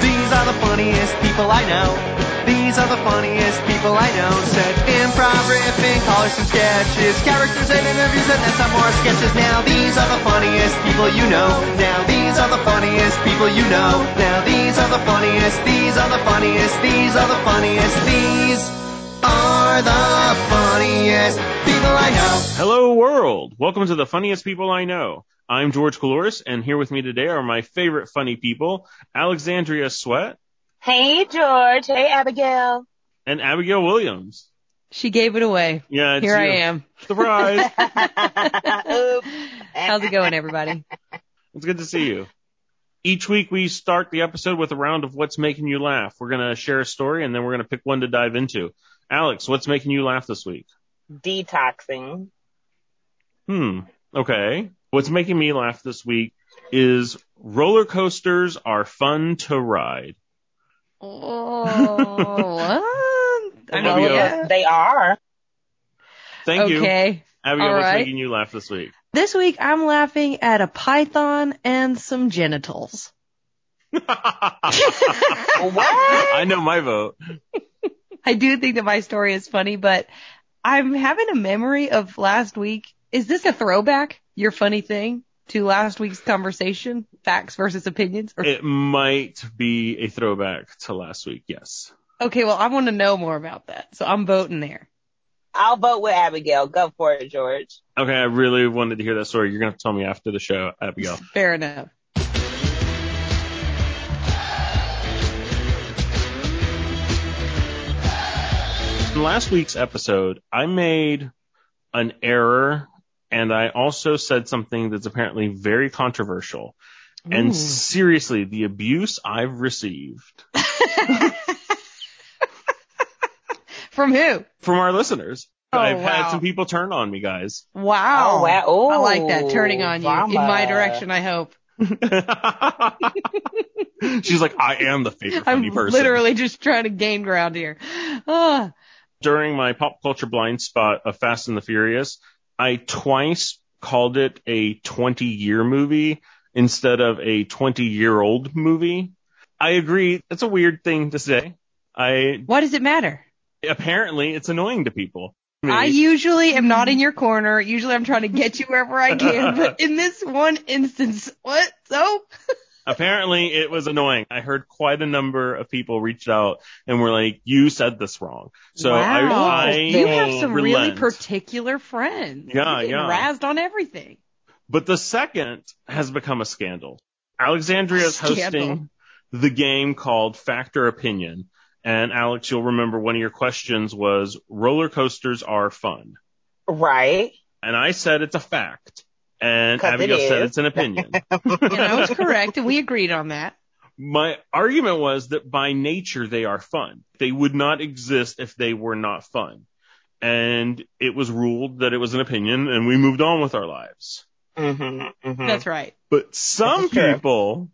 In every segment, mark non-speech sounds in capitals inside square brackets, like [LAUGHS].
These are the funniest people I know. These are the funniest people I know. Said improv, riffing, callers and sketches, characters and interviews, and then some more sketches. Now these are the funniest people you know. Now these are the funniest people you know. Now these are the funniest. These are the funniest. These are the funniest. These are the funniest people I know. Hello, world. Welcome to the funniest people I know. I'm George Caloris, and here with me today are my favorite funny people, Alexandria Sweat Hey, George. Hey, Abigail. and Abigail Williams. She gave it away. Yeah, it's Here I am. Surprise. [LAUGHS] How's it going, everybody? it's good to see you. Each week we start the episode with a round of what's making you laugh. We're going to share a story and then we're going to pick one to dive into. Alex, what's making you laugh this week? Detoxing. Hmm. Okay. What's making me laugh this week is roller coasters are fun to ride. Oh, what? [LAUGHS] I mean, yeah. yeah. They are. Thank you. Okay. Abigail, All what's right. making you laugh this week? This week I'm laughing at a python and some genitals. [LAUGHS] What? I know my vote. I do think that my story is funny, but I'm having a memory of last week. Is this a throwback? Your funny thing to last week's conversation? Facts versus opinions? Or, It might be a throwback to last week, yes. okay, well, I want to know more about that. So I'm voting there. I'll vote with Abigail. Go for it, George. Okay, I really wanted to hear that story. You're going to have to tell me after the show, Abigail. Fair enough. In last week's episode, I made an error and I also said something that's apparently very controversial. And seriously, the abuse I've received [LAUGHS] From who? from our listeners. Oh, I've had some people turn on me, guys. Wow. Oh, wow. Ooh, I like that. Turning on you. In my direction, I hope. [LAUGHS] She's like, I am the favorite funny I'm person. literally just trying to gain ground here. Ah, during my pop culture blind spot of Fast and the Furious, I twice called it a 20 year movie instead of a 20 year old movie. I agree. It's a weird thing to say. I why does it matter? apparently it's annoying to people. I usually am not in your corner. Usually I'm trying to get you wherever I can. [LAUGHS] But in this one instance, what? So? [LAUGHS] apparently it was annoying. I heard quite a number of people reached out and were like, "You said this wrong." So I, wow. I you have some really particular friends. Yeah, You get yeah. Razzed on everything. But the second has become a scandal. Alexandria is hosting the game called Fact or Opinion. And Alex, you'll remember one of your questions was roller coasters are fun. Right. And I said it's a fact. And 'Cause it Abigail said it's an opinion. [LAUGHS] And I was [LAUGHS] correct, and we agreed on that. My argument was that by nature they are fun. They would not exist if they were not fun. And it was ruled that it was an opinion and we moved on with our lives. Mm-hmm, mm-hmm. That's right. But some people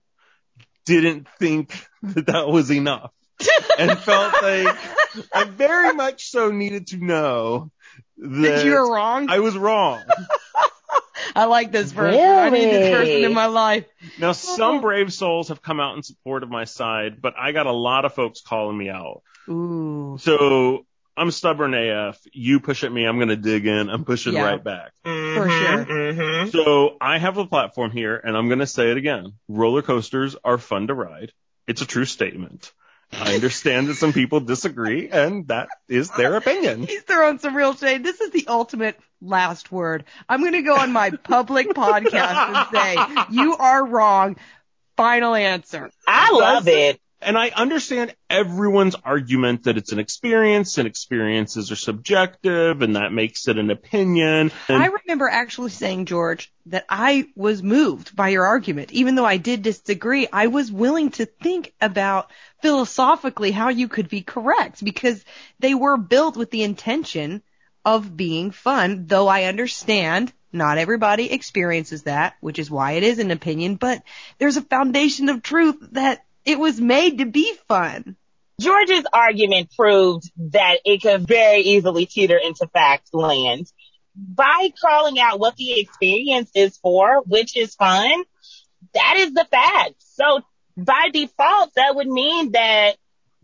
didn't think that that was enough [LAUGHS] and felt like I very much so needed to know that That you were wrong. I was wrong. I like this person. I need this person in my life. Now, some brave souls have come out in support of my side, but I got a lot of folks calling me out. Ooh. So I'm stubborn AF. You push at me, I'm going to dig in. I'm pushing Yeah. right back. For sure. Mm-hmm. So I have a platform here and I'm going to say it again. Roller coasters are fun to ride. It's a true statement. I understand that some people disagree and that is their opinion. He's throwing some real shade. This is the ultimate last word. I'm going to go on my public podcast and say, you are wrong. Final answer. I love it. And I understand everyone's argument that it's an experience and experiences are subjective and that makes it an opinion. And I remember actually saying, George, that I was moved by your argument. Even though I did disagree, I was willing to think about philosophically how you could be correct because they were built with the intention of being fun, though I understand not everybody experiences that, which is why it is an opinion, but there's a foundation of truth that it was made to be fun. George's argument proved that it could very easily teeter into fact land. By calling out what the experience is for, which is fun, that is the fact. So by default, that would mean that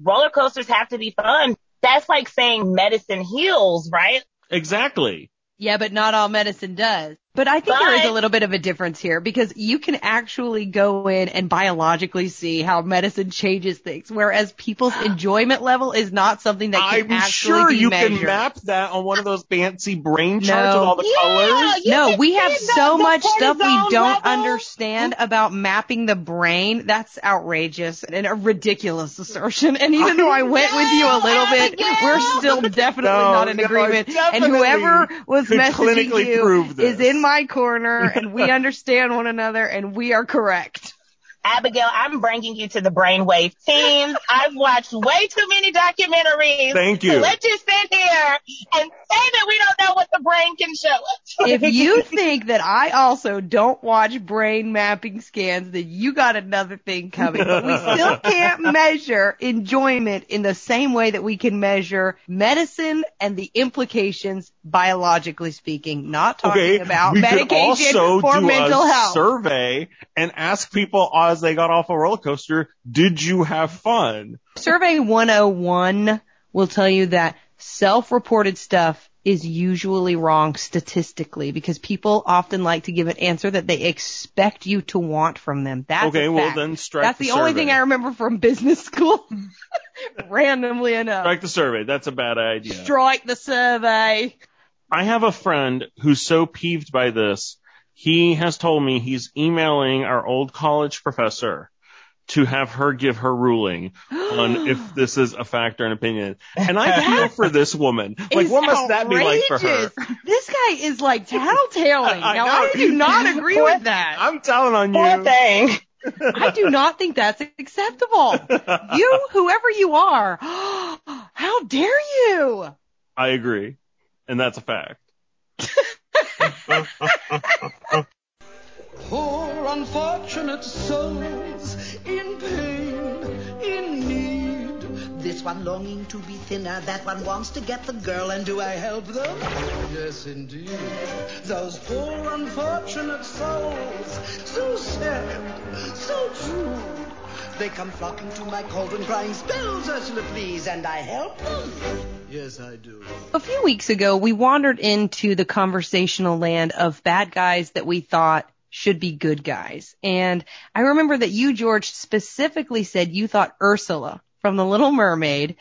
roller coasters have to be fun. That's like saying medicine heals, right? Exactly. Yeah, but not all medicine does. But I think there is a little bit of a difference here because you can actually go in and biologically see how medicine changes things, whereas people's [GASPS] enjoyment level is not something that can I'm actually sure be you measured. can map that on one of those fancy brain charts No. with all the Yeah, colors. no, we have so much stuff we don't level. understand about mapping the brain. That's outrageous and a ridiculous assertion. And even though I [LAUGHS] went with you a little bit, Yeah. we're still [LAUGHS] definitely No, not in no, agreement. And whoever was could messaging you prove this. is in my corner [LAUGHS] and we understand one another and we are correct. Abigail, I'm bringing you to the brainwave team. I've watched way too many documentaries. Thank you. To let you sit here and say that we don't know what the brain can show us. If [LAUGHS] you think that I also don't watch brain mapping scans, then you got another thing coming. But we still [LAUGHS] can't measure enjoyment in the same way that we can measure medicine and the implications biologically speaking, not talking Okay, about we could medication also for do mental a health. survey and ask people as they got off a roller coaster, did you have fun? Survey 101 will tell you that self-reported stuff is usually wrong statistically because people often like to give an answer that they expect you to want from them. That's okay, well then strike That's the, the, only thing I remember from business school. [LAUGHS] Randomly enough. Strike the survey. That's a bad idea. Strike the survey. I have a friend who's so peeved by this. He has told me he's emailing our old college professor to have her give her ruling on [GASPS] if this is a fact or an opinion. And I [LAUGHS] feel for this woman. Like, what must that be like for her? This guy is like tattletaling. I now know. I do not agree with that. I'm telling on you. Poor thing. [LAUGHS] I do not think that's acceptable. You, whoever you are, [GASPS] how dare you? I agree. And that's a fact. [LAUGHS] Poor unfortunate souls in pain, in need. This one longing to be thinner, that one wants to get the girl, and do I help them? Yes, indeed. Those poor unfortunate souls, so sad, so true. They come flocking to my cauldron, crying, Spells, Ursula, please, and I help them. Yes, I do. A few weeks ago, we wandered into the conversational land of bad guys that we thought should be good guys. And I remember that you, George, specifically said you thought Ursula from The Little Mermaid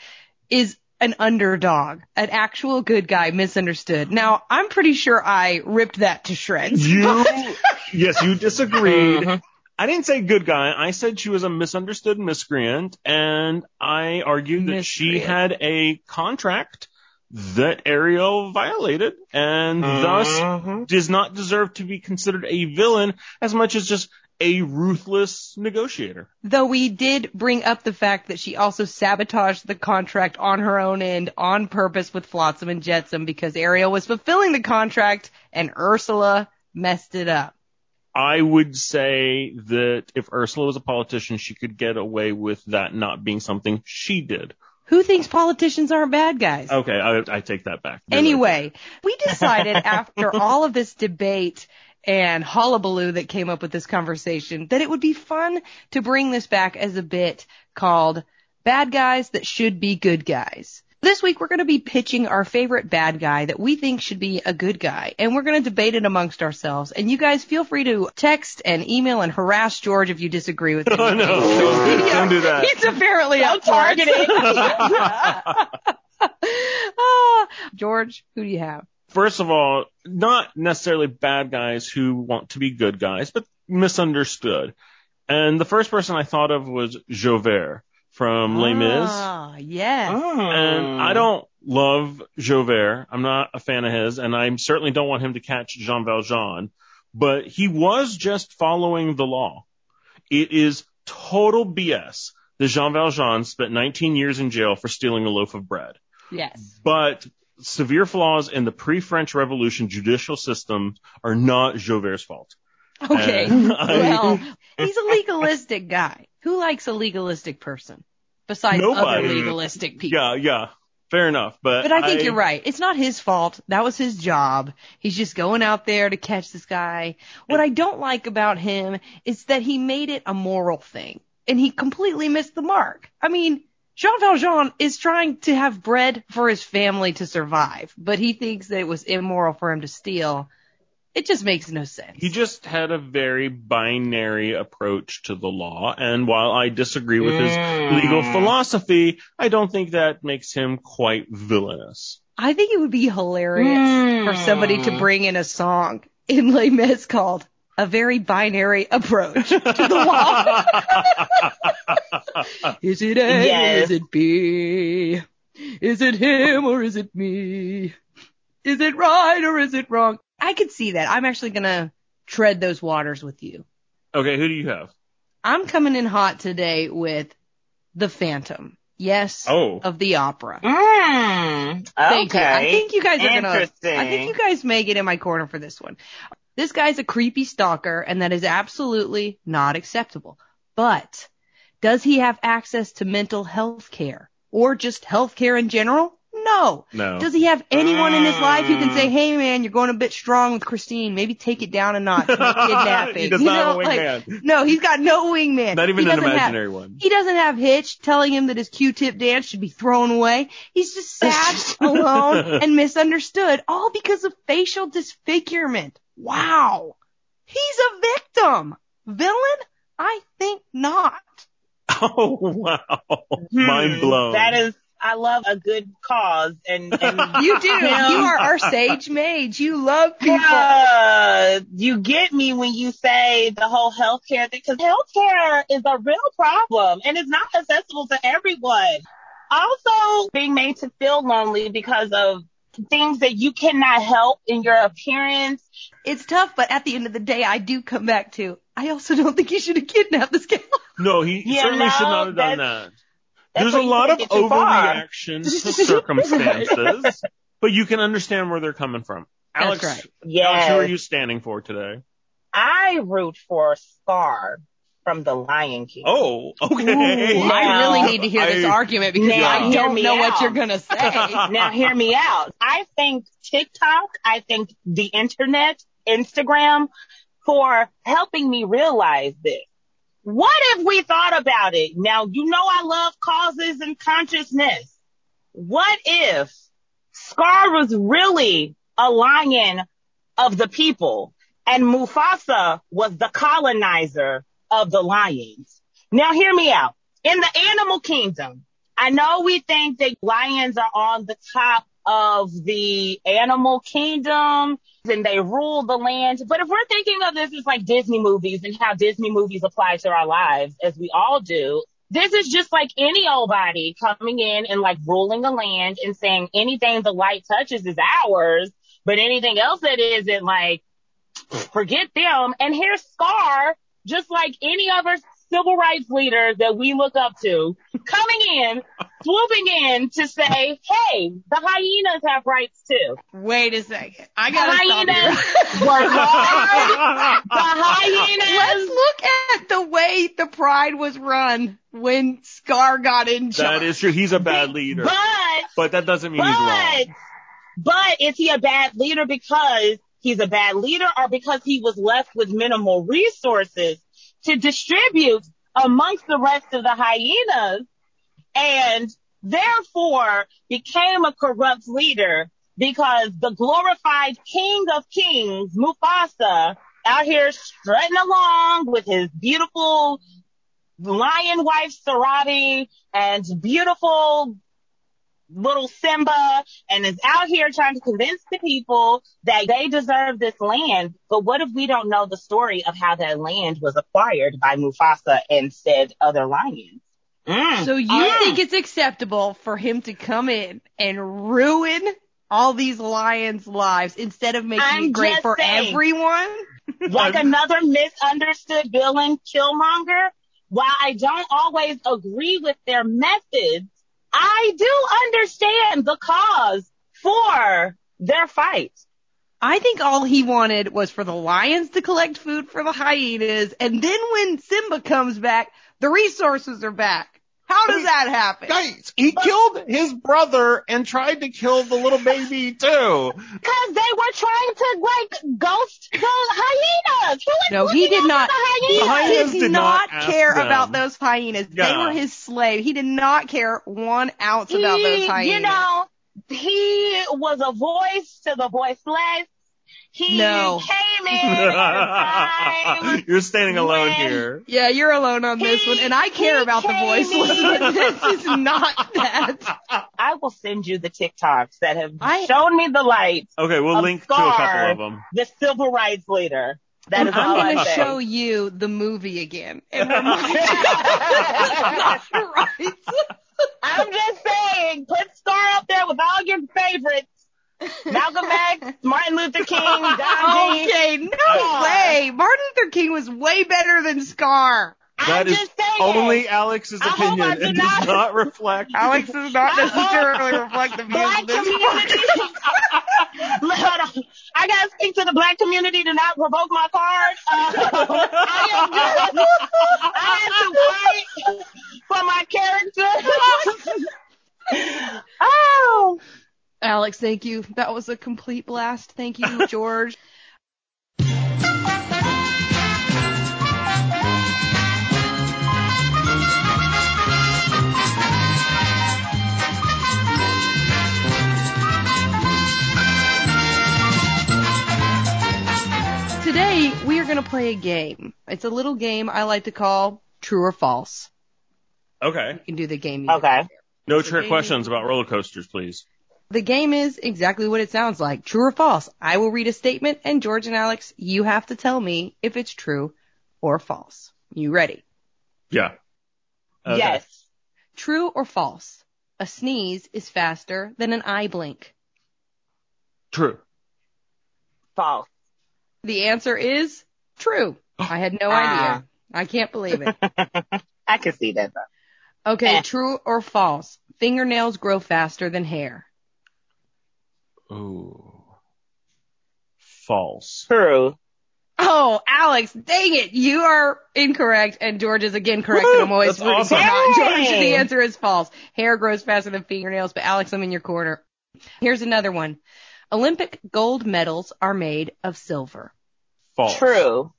is an underdog, an actual good guy misunderstood. Now, I'm pretty sure I ripped that to shreds. You, [LAUGHS] yes, you disagreed. Mhm. I didn't say good guy. I said she was a misunderstood miscreant, and I argued that she had a contract that Ariel violated, and thus Mhm. does not deserve to be considered a villain as much as just a ruthless negotiator. Though we did bring up the fact that she also sabotaged the contract on her own end on purpose with Flotsam and Jetsam because Ariel was fulfilling the contract and Ursula messed it up. I would say that if Ursula was a politician, she could get away with that not being something she did. Who thinks politicians aren't bad guys? Okay, I, I take that back. Right. Anyway, we decided [LAUGHS] after all of this debate and hullabaloo that came up with this conversation that it would be fun to bring this back as a bit called Bad Guys That Should Be Good Guys. This week we're going to be pitching our favorite bad guy that we think should be a good guy and we're going to debate it amongst ourselves and you guys feel free to text and email and harass George if you disagree with [LAUGHS] Oh, anything. no, don't, don't do that. He's apparently Don't up for it. target Ah, George, who do you have? First of all, not necessarily bad guys who want to be good guys, but misunderstood. And the first person I thought of was Javert from Les Mis. Ah, yes. And I don't love Javert. I'm not a fan of his, and I certainly don't want him to catch Jean Valjean. But he was just following the law. It is total BS that Jean Valjean spent 19 years in jail for stealing a loaf of bread. Yes. But severe flaws in the pre-French Revolution judicial system are not Javert's fault. Okay. I- well, [LAUGHS] he's a legalistic guy. Who likes a legalistic person? Besides Nobody. other legalistic people. Yeah, yeah. fair enough. But But I think you're right. It's not his fault. That was his job. He's just going out there to catch this guy. What I don't like about him is that he made it a moral thing and he completely missed the mark. I mean, Jean Valjean is trying to have bread for his family to survive, but he thinks that it was immoral for him to steal. It just makes no sense. He just had a very binary approach to the law, and while I disagree with his Mm. legal philosophy, I don't think that makes him quite villainous. I think it would be hilarious for somebody to Hmm. bring in a song in Les Mis called A Very Binary Approach to the Law. [LAUGHS] Is it A Yes. is it B? Is it him or is it me? Is it right or is it wrong? I could see that. I'm actually gonna tread those waters with you. okay, who do you have? I'm coming in hot today with The Phantom. Yes. Oh. Of the opera. Mm, Thank okay. you. I think you guys are gonna. Interesting. I think you guys may get in my corner for this one. This guy's a creepy stalker, and that is absolutely not acceptable. But does he have access to mental health care or just health care in general? No. No. Does he have anyone in his life who can Mm. say, "Hey, man, you're going a bit strong with Christine. Maybe take it down a notch. No [LAUGHS] kidnapping." he does You not have a know, like, wingman. no, he's got no wingman. Not even He an doesn't have- imaginary one. he doesn't have Hitch telling him that his Q-tip dance should be thrown away. He's just sad, alone, [LAUGHS] and misunderstood, all because of facial disfigurement. Wow. He's a victim. Villain? I think not. [LAUGHS] Oh wow, Hmm, mind blown. That is, I love a good cause, and, and [LAUGHS] You do. You Yeah. are our sage mage. You love people. Uh, you get me when you say the whole healthcare thing, because healthcare is a real problem and it's not accessible to everyone. Also, being made to feel lonely because of things that you cannot help in your appearance. It's tough, but at the end of the day, I do come back to, I also don't think you should have kidnapped this guy. no, he Yeah, certainly should not have done that. That's There's a lot of take it too far. overreaction [LAUGHS] to circumstances, but you can understand where they're coming from. Alex, right. Alex, who are you standing for today? I root for Scar from The Lion King. Oh, okay. Ooh, I really need to hear this I- argument because Now I don't me know what you're gonna [LAUGHS] say. now hear me out. I think TikTok, I think the internet, Instagram for helping me realize this. What if we thought about it? Now, you know I love causes and consciousness. What if Scar was really a lion of the people and Mufasa was the colonizer of the lions? Now hear me out. In the animal kingdom, I know we think that lions are on the top of the animal kingdom and they rule the land. But if we're thinking of this as like Disney movies and how Disney movies apply to our lives, as we all do, this is just like any old body coming in and like ruling the land and saying anything the light touches is ours, but anything else that isn't like, forget them. And here's Scar, just like any other civil rights leader that we look up to, coming in, swooping in to say, hey, the hyenas have rights too. Wait a second. I The gotta stop hyenas you. work hard. The hyenas. Let's look at the way the pride was run when Scar got in charge. That is true. He's a bad leader, But, but that doesn't mean he's but, wrong. but is he a bad leader because he's a bad leader or because he was left with minimal resources to distribute amongst the rest of the hyenas and therefore became a corrupt leader because the glorified king of kings, Mufasa, out here strutting along with his beautiful lion wife Sarabi and beautiful little Simba and is out here trying to convince the people that they deserve this land. But what if we don't know the story of how that land was acquired by Mufasa and said other lions? Mm. So you Mm. think it's acceptable for him to come in and ruin all these lions' lives instead of making I'm it great for saying. everyone? [LAUGHS] like another misunderstood villain, Killmonger. While I don't always agree with their methods, I do understand the cause for their fight. I think all he wanted was for the lions to collect food for the hyenas, and then when Simba comes back, the resources are back. How does that happen? Guys, he killed his brother and tried to kill the little baby too. Cause they were trying to like ghost the hyenas. Who No, he did not. for He The The hyenas? hyenas did, did not, not care them. about those hyenas. They were his slave. He did not care one ounce about those hyenas. you know, he was a voice to the voiceless. He No. came in at a time. You're standing alone when- here. yeah, you're alone on this one, and I care about the came voiceless, [LAUGHS] but this is not that. [LAUGHS] I will send you the TikToks that have I- shown me the light, Okay, we'll A link to a couple of them. the civil rights leader. That and is I'm going to say. show you the movie again [LAUGHS] and remind you that it's not right. I'm just saying, put Scar up there with all your favorites. Malcolm X, Martin Luther King, [LAUGHS] Gandhi. Okay, no Scar. way. Martin Luther King was way better than Scar. That I'm is just saying. only Alex's I hope opinion I did and does not- not reflect. [LAUGHS] Alex does not necessarily reflect the views black of this community. [LAUGHS] Hold on. I gotta speak to the black community to not revoke my card. Uh, I am good. I have to fight for my character. oh. Alex, thank you. That was a complete blast. Thank you, [LAUGHS] George. Today, we are going to play a game. It's a little game I like to call True or False. Okay. You can do the game. you Okay. No It's a trick game. questions about roller coasters, please. The game is exactly what it sounds like. True or false. I will read a statement and George and Alex, you have to tell me if it's true or false. You ready? Yeah. Okay. Yes. True or false? A sneeze is faster than an eye blink. True. False. The answer is true. I had no [GASPS] Ah. idea. I can't believe it. [LAUGHS] I can see that though. Okay, Eh. true or false? Fingernails grow faster than hair. Ooh. False. True. Oh, Alex, dang it. You are incorrect and George is again correct and I'm always That's rooting for awesome. not. George, the answer is false. Hair grows faster than fingernails, but Alex, I'm in your corner. Here's another one. Olympic gold medals are made of silver. False. True.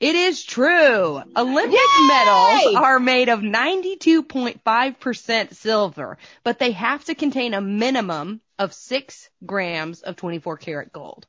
It is true. Olympic Yay! medals are made of 92.5% silver, but they have to contain a minimum of 6 grams of 24 karat gold.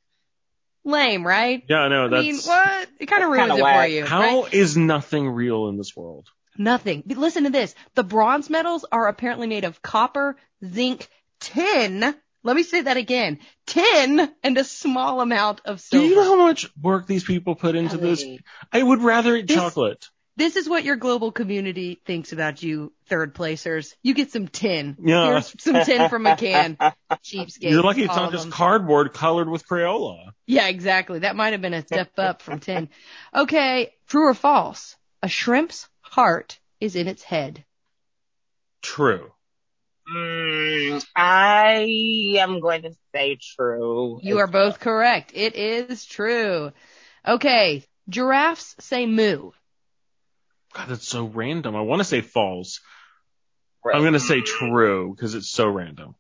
Lame, right? Yeah, no, I that's mean, what? It kind of That's ruins kinda it for whack. you. right? how is nothing real in this world? Nothing. But listen to this. The bronze medals are apparently made of copper, zinc, tin. Let me say that again. Tin and a small amount of silver. Do you know how much work these people put into this? I would rather eat This- chocolate. This is what your global community thinks about you third placers. You get some tin. Yeah. Here's some tin from a can. [LAUGHS] Cheapskate. You're lucky it's not just them. cardboard colored with Crayola. Yeah, exactly. That might have been a step up from tin. Okay, true or false? A shrimp's heart is in its head. True. Mm, I am going to say true. You are both correct. It is true. Okay, giraffes say moo. God, that's so random. I want to say false. I'm going to say true because it's so random.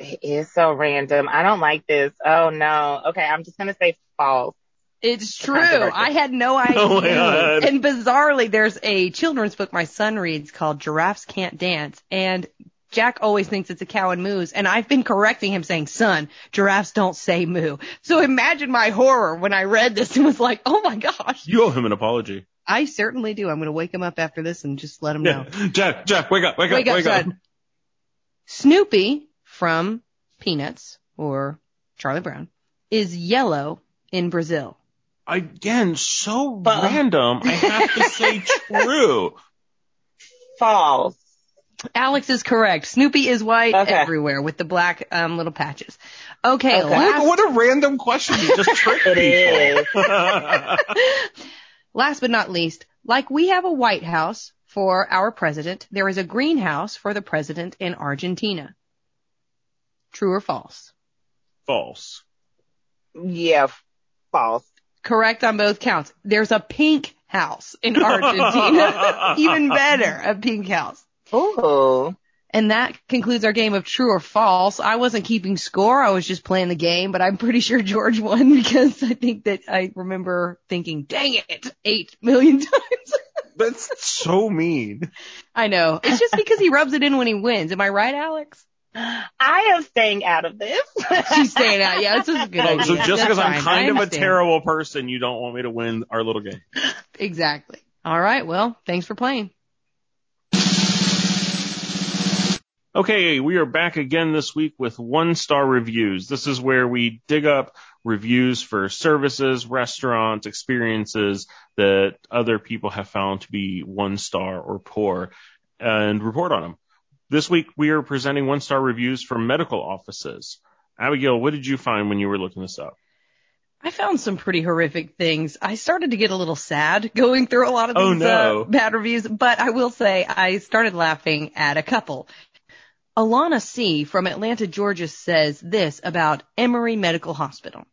It is so random. I don't like this. Oh no. Okay, I'm just gonna say false. It's true. I had no idea. [LAUGHS] Oh my God. And bizarrely, there's a children's book my son reads called Giraffes Can't Dance. And Jack always thinks it's a cow and moos. And I've been correcting him saying, son, giraffes don't say moo. So imagine my horror when I read this and was like, oh my gosh. You owe him an apology. I certainly do. I'm going to wake him up after this and just let him know. Yeah. Jack, Jack, wake up, wake up, Wake up, wake up. son. Snoopy from Peanuts or Charlie Brown is yellow in Brazil. Again, so But- random. I have to say [LAUGHS] true. False. Alex is correct. Snoopy is white Okay. everywhere with the black um, little patches. Okay, Okay. last, What a random question. You just [LAUGHS] tricked It people. [LAUGHS] last but not least, like we have a White House for our president, there is a greenhouse for the president in Argentina. True or false? False. Yeah, false. Correct on both counts. There's a pink house in [LAUGHS] Argentina. [LAUGHS] Even better, a pink house. Ooh. And that concludes our game of true or false. I wasn't keeping score. I was just playing the game, but I'm pretty sure George won [LAUGHS] because I think that I remember thinking, dang it, eight million [LAUGHS] times. That's so mean. I know. It's just because he rubs it in when he wins. Am I right, Alex? I am staying out of this. [LAUGHS] She's staying out. Yeah, this was a good Oh, idea. so just because I'm kind of a terrible person, you don't want me to win our little game. Exactly. All right. Well, thanks for playing. Okay, we are back again this week with one star reviews. This is where we dig up reviews for services, restaurants, experiences that other people have found to be one star or poor and report on them. This week we are presenting one star reviews from medical offices. Abigail, what did you find when you were looking this up? I found some pretty horrific things. I started to get a little sad going through a lot of these Oh, no. uh, bad reviews, but I will say I started laughing at a couple. Alana C. from Atlanta, Georgia says this about Emory Medical Hospital.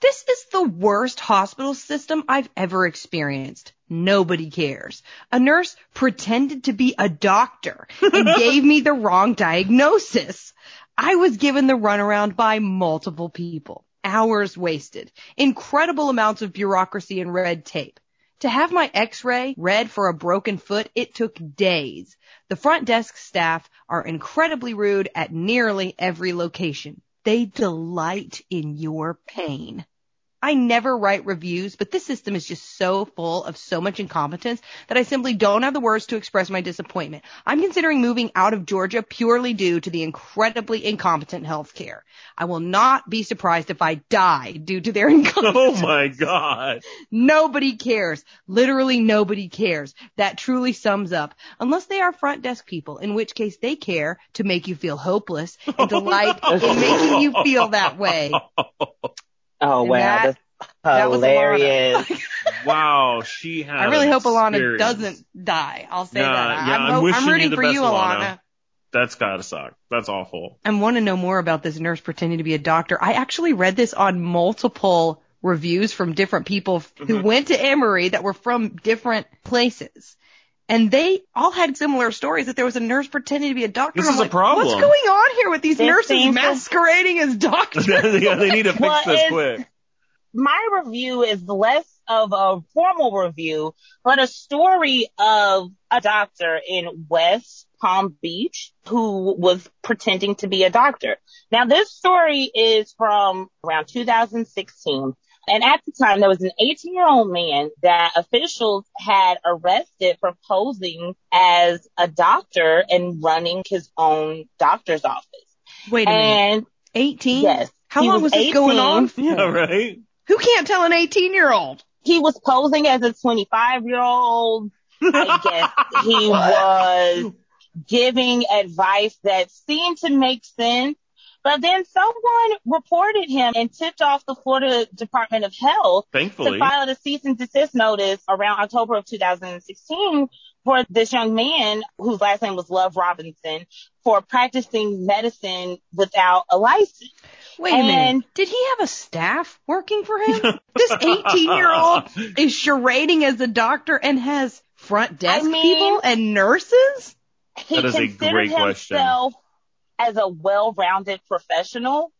This is the worst hospital system I've ever experienced. Nobody cares. A nurse pretended to be a doctor and [LAUGHS] gave me the wrong diagnosis. I was given the runaround by multiple people. Hours wasted. Incredible amounts of bureaucracy and red tape. To have my x-ray read for a broken foot, it took days. The front desk staff are incredibly rude at nearly every location. They delight in your pain. I never write reviews, but this system is just so full of so much incompetence that I simply don't have the words to express my disappointment. I'm considering moving out of Georgia purely due to the incredibly incompetent health care. I will not be surprised if I die due to their [LAUGHS] incompetence. Oh my god. Nobody cares. Literally nobody cares. That truly sums up. Unless they are front desk people, in which case they care to make you feel hopeless and [LAUGHS] delight in making you feel that way. [LAUGHS] Oh And wow, that- that's that was hilarious. [LAUGHS] Wow, she had I really hope Alana experience. doesn't die. I'll say Yeah, that. yeah, I'm, I'm ho- wishing I'm you rooting the for best, you, Alana. Alana. That's gotta suck. That's awful. I want to know more about this nurse pretending to be a doctor. I actually read this on multiple reviews from different people who Mhm. went to Emory that were from different places. And they all had similar stories that there was a nurse pretending to be a doctor. This I'm is a problem. What's going on here with these This nurses seems to- masquerading as doctors? [LAUGHS] yeah, they need to fix Well, this quick. My review is less of a formal review, but a story of a doctor in West Palm Beach who was pretending to be a doctor. Now this story is from around 2016. And at the time, there was an 18 year old man that officials had arrested for posing as a doctor and running his own doctor's office. Wait a minute. 18? yes, How long was, this going on? Yeah, right? Who can't tell an 18 year old? he was posing as a 25 year old. I guess he [LAUGHS] was giving advice that seemed to make sense. But then someone reported him and tipped off the Florida Department of Health to file a cease and desist notice around October of 2016 for this young man whose last name was Love Robinson for practicing medicine without a license. Wait a minute. Did he have a staff working for him? this 18 year old [LAUGHS] is charading as a doctor and has front desk I mean- people and nurses? he That is a considered great question. himself as a well-rounded professional.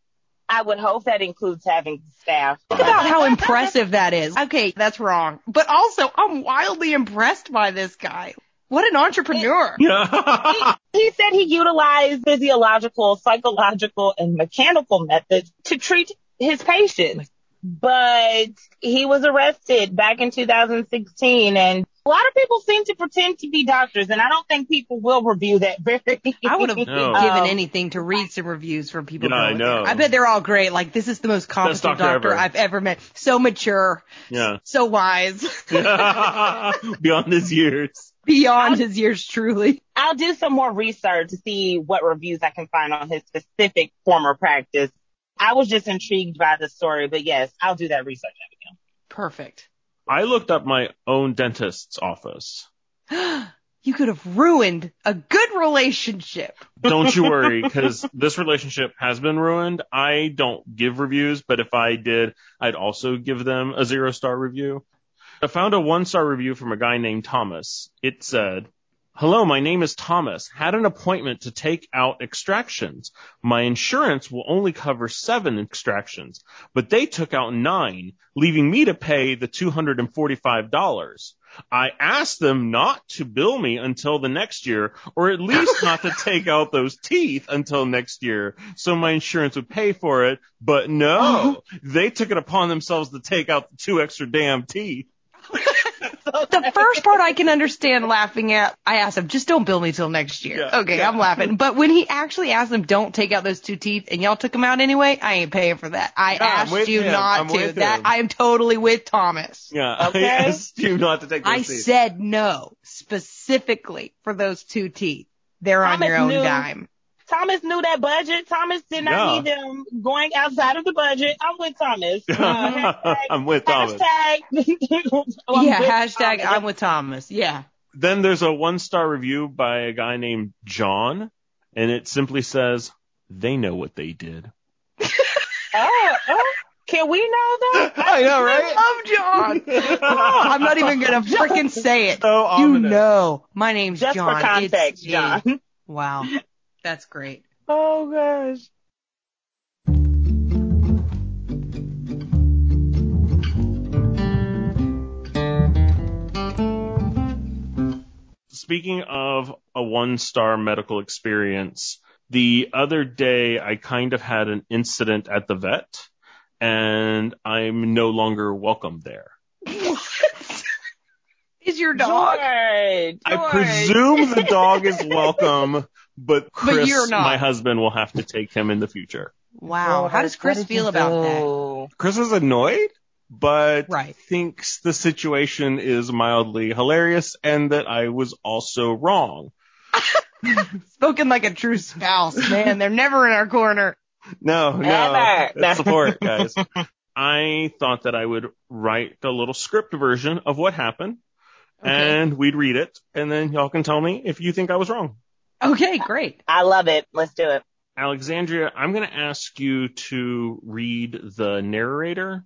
I would hope that includes having staff. Think about how impressive that is. Okay, that's wrong. But also, I'm wildly impressed by this guy. What an entrepreneur. Yeah. [LAUGHS] He said he utilized physiological, psychological, and mechanical methods to treat his patients. But he was arrested back in 2016 and a lot of people seem to pretend to be doctors and I don't think people will review that very I [LAUGHS] would have No. given anything to read some reviews from people. Yeah, I going there. know. I bet they're all great. Like, this is the most competent doctor doctor, ever. I've ever met. So mature. yeah. So wise. [LAUGHS] Beyond his years. Beyond his years, truly. I'll do some more research to see what reviews I can find on his specific former practice. I was just intrigued by the story, but yes, I'll do that research, Abigail. Perfect. I looked up my own dentist's office. [GASPS] you could have ruined a good relationship. [LAUGHS] Don't you worry, [LAUGHS] because this relationship has been ruined. I don't give reviews, but if I did, I'd also give them a zero star review. I found a one star review from a guy named Thomas. It said, Hello, my name is Thomas. Had an appointment to take out extractions. My insurance will only cover seven extractions, but they took out nine, leaving me to pay the $245. I asked them not to bill me until the next year, or at least not to [LAUGHS] take out those teeth until next year, so my insurance would pay for it. But no, oh. they took it upon themselves to take out the two extra damn teeth. [LAUGHS] the first part I can understand laughing at, I asked him, just don't bill me till next year. Yeah, okay, yeah. I'm laughing. But when he actually asked them, don't take out those two teeth, and y'all took them out anyway, I ain't paying for that. I Yeah, asked you him. not I'm to. That him. I am totally with Thomas. Yeah, [LAUGHS] Okay. I asked you not to take those I teeth. said no specifically for those two teeth. They're on Thomas your own knew- dime. Thomas knew that budget. Thomas did not Yeah. need them going outside of the budget. I'm with Thomas. Uh, [LAUGHS] hashtag, I'm with Thomas. hashtag [LAUGHS] I'm yeah, with hashtag Thomas. I'm with Thomas. Yeah. Then there's a one star review by a guy named John, and it simply says, they know what they did. [LAUGHS] Oh, oh, can we know that? I know, right? I love John. Oh, I'm not even gonna freaking say it. So You ominous. know, my name's Just John. for context, It's- John. Wow, that's great. Oh gosh. Speaking of a one star medical experience, the other day I kind of had an incident at the vet, and I'm no longer welcome there. [LAUGHS] Is your dog? George. I presume the dog is welcome, [LAUGHS] but Chris, you're not. my husband, will have to take him in the future. Wow. How does Chris what feel you about that? Chris is annoyed, but Right. thinks the situation is mildly hilarious and that I was also wrong. [LAUGHS] Spoken like a true spouse, man. They're never in our corner. No, no, Ever. it's support, guys. [LAUGHS] I thought that I would write a little script version of what happened, Okay. and we'd read it, and then y'all can tell me if you think I was wrong. Okay, great. I love it. Let's do it. Alexandria, I'm going to ask you to read the narrator,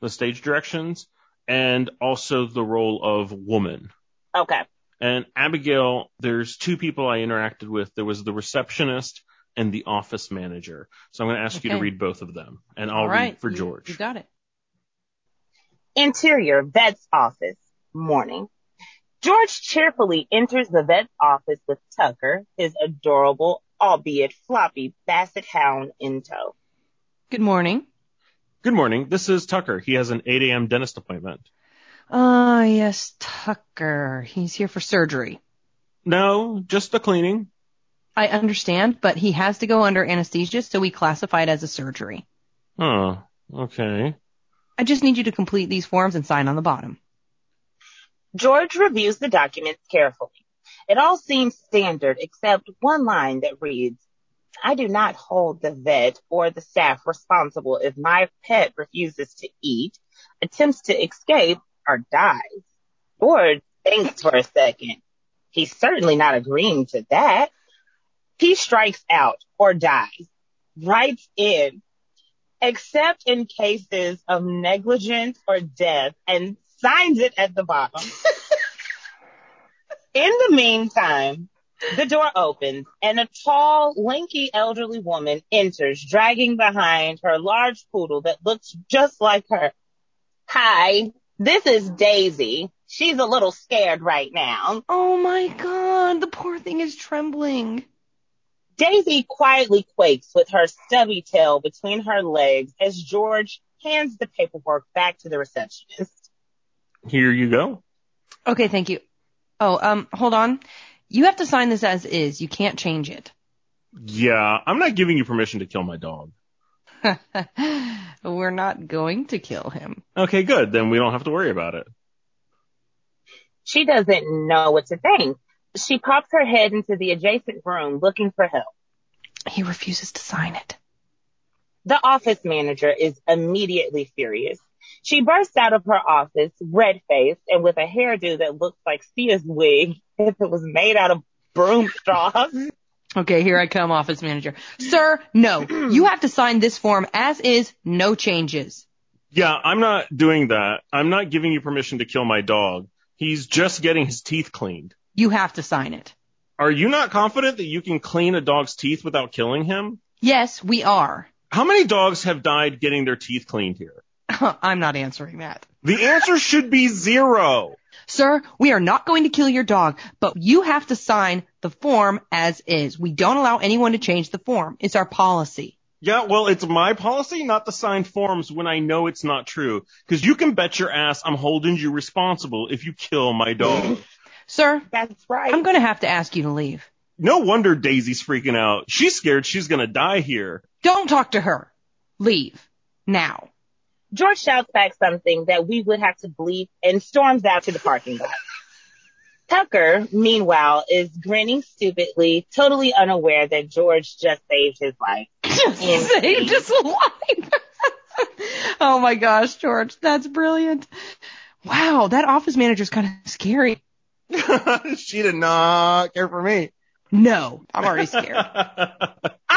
the stage directions, and also the role of woman. Okay. And Abigail, there's two people I interacted with. There was the receptionist and the office manager. So I'm going to ask you to read both of them, and I'll All right. read for You- George. You got it. Interior vet's office. Morning. George cheerfully enters the vet's office with Tucker, his adorable, albeit floppy, basset hound in tow. Good morning. Good morning. This is Tucker. He has an 8 a.m. dentist appointment. Ah, yes, Tucker. He's here for surgery. No, just a cleaning. I understand, but he has to go under anesthesia, so we classify it as a surgery. Oh, okay. I just need you to complete these forms and sign on the bottom. George reviews the documents carefully. It all seems standard except one line that reads, I do not hold the vet or the staff responsible if my pet refuses to eat, attempts to escape, or dies. George thinks for a second. He's certainly not agreeing to that. He strikes out or dies, writes in, except in cases of negligence or death, and signs it at the bottom. [LAUGHS] in the meantime, the door opens and a tall, lanky elderly woman enters, dragging behind her large poodle that looks just like her. Hi, this is Daisy. She's a little scared right now. Oh my god, the poor thing is trembling. Daisy quietly quakes with her stubby tail between her legs as George hands the paperwork back to the receptionist. Here you go. Okay, thank you. Oh, um, hold on. You have to sign this as is. You can't change it. Yeah, I'm not giving you permission to kill my dog. [LAUGHS] We're not going to kill him. Okay, good. Then we don't have to worry about it. She doesn't know what to think. She pops her head into the adjacent room looking for help. He refuses to sign it. The office manager is immediately furious. She bursts out of her office, red-faced and with a hairdo that looks like Sia's wig [LAUGHS] if it was made out of broom straws. [LAUGHS] Okay, here I come, office manager. Sir, no. you have to sign this form as is, no changes. Yeah, I'm not doing that. I'm not giving you permission to kill my dog. He's just getting his teeth cleaned. You have to sign it. Are you not confident that you can clean a dog's teeth without killing him? Yes, we are. How many dogs have died getting their teeth cleaned here? [LAUGHS] I'm not answering that. The answer should be zero. Sir, we are not going to kill your dog, but you have to sign the form as is. We don't allow anyone to change the form. It's our policy. Yeah, well, it's my policy not to sign forms when I know it's not true. Cause you can bet your ass I'm holding you responsible if you kill my dog. [LAUGHS] Sir, That's right. I'm going to have to ask you to leave. no wonder Daisy's freaking out. She's scared she's gonna die here. Don't talk to her. Leave. Now. George shouts back something that we would have to bleep and storms out to the parking lot. Tucker, meanwhile, is grinning stupidly, totally unaware that George just saved his life. [LAUGHS] Just Saved his life. [LAUGHS] oh my gosh, George, that's brilliant. Wow, that office manager's kind of scary. [LAUGHS] she did not care for me. No, I'm already scared.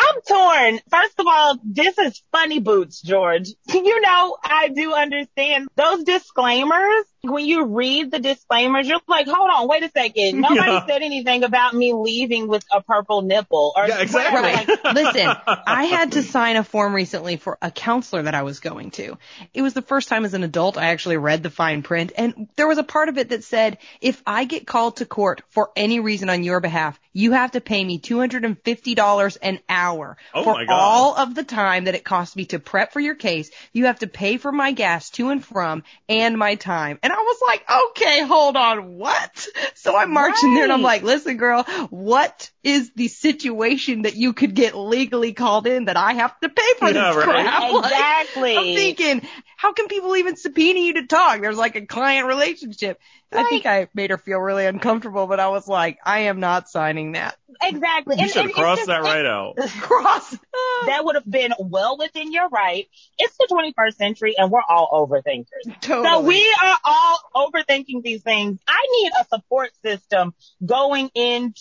I'm torn. First of all, this is funny boots, George. [LAUGHS] You know, I do understand those disclaimers. When you read the disclaimers, you're like, hold on, wait a second. [LAUGHS] Nobody Yeah. said anything about me leaving with a purple nipple or Yeah, exactly. whatever. Like, [LAUGHS] Listen, I had to sign a form recently for a counselor that I was going to. It was the first time as an adult I actually read the fine print and there was a part of it that said, if I get called to court for any reason on your behalf, you have to pay me $250 an hour Oh for all of the time that it cost me to prep for your case. You have to pay for my gas to and from and my time. And I was like, okay, hold on, what? So I marched in there and I'm like, listen girl, what is the situation that you could get legally called in that I have to pay for Yeah, this right. crap? [LAUGHS] Like, Exactly. I'm thinking, how can people even subpoena you to talk? There's like a client relationship. I think I made her feel really uncomfortable, but I was like, I am not signing that. exactly. You And- should and have it's crossed just- that right out. [LAUGHS] Cross. [LAUGHS] That would have been well within your right. It's the 21st century and we're all overthinkers. totally. So we are all overthinking these things. I need a support system going into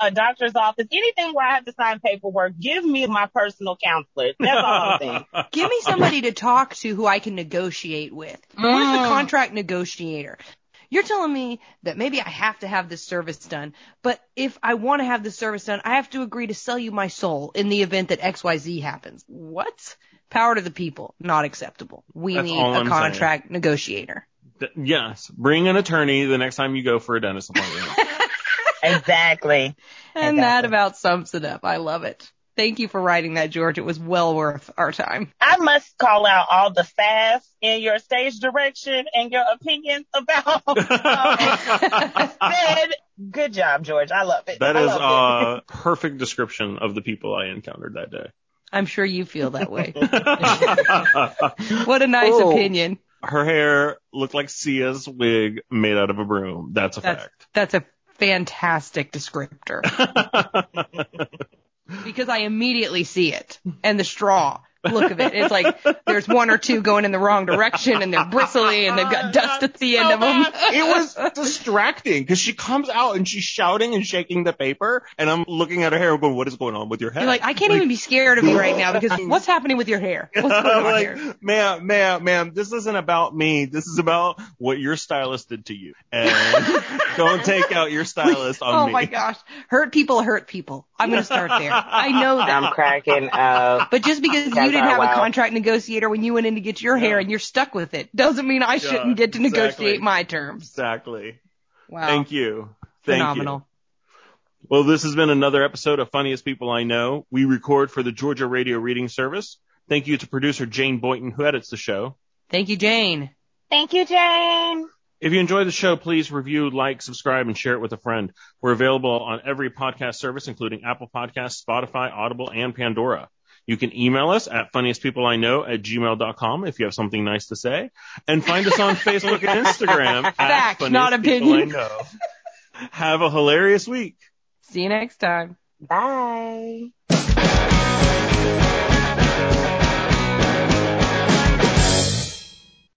a doctor's office. Anything where I have to sign paperwork, give me my personal counselor. That's all I'm saying. [LAUGHS] Give me somebody to talk to who I can negotiate with. Where's the Mm. contract negotiator? You're telling me that maybe I have to have this service done, but if I want to have this service done, I have to agree to sell you my soul in the event that XYZ happens. What? Power to the people. Not acceptable. We That's need all a I'm contract negotiator. Th- yes, bring an attorney the next time you go for a dentist appointment. [LAUGHS] Exactly. [LAUGHS] And that about sums it up. I love it. Thank you for writing that, George. It was well worth our time. I must call out all the sass in your stage direction and your opinions about [LAUGHS] um, [LAUGHS] said. Good job, George. I love it. that I is love it. a perfect description of the people I encountered that day. I'm sure you feel that way. What a nice Ooh. opinion. Her hair looked like Sia's wig made out of a broom. That's a That's fact. that's a fantastic descriptor. [LAUGHS] Because I immediately see it. And the straw look of it. It's like there's one or two going in the wrong direction and they're bristly and they've got dust at the end of them. it was distracting because she comes out and she's shouting and shaking the paper, and I'm looking at her hair and going, "What is going on with your hair?" You're like, I can't even be scared of you right now because [LAUGHS] what's happening with your hair? What's going [LAUGHS] on like, here? ma'am, ma'am, ma'am, this isn't about me. This is about what your stylist did to you. And [LAUGHS] don't take out your stylist on Oh me. my gosh. Hurt people hurt people. I'm going to start there. I know that. I'm cracking up. But just because you That's didn't our have a contract negotiator when you went in to get your hair and you're stuck with it doesn't mean I shouldn't get to exactly. negotiate my terms. Exactly. Wow. Thank you. Thank Phenomenal. you. Well, this has been another episode of Funniest People I Know. We record for the Georgia Radio Reading Service. Thank you to producer Jane Boynton, who edits the show. Thank you, Jane. Thank you, Jane. If you enjoy the show, please review, like, subscribe, and share it with a friend. We're available on every podcast service, including Apple Podcasts, Spotify, Audible, and Pandora. You can email us at funniestpeopleiknow at gmail.com if you have something nice to say. And find us on [LAUGHS] Facebook and Instagram at Fact, Funniest not People I. Know. Have a hilarious week. See you next time. Bye.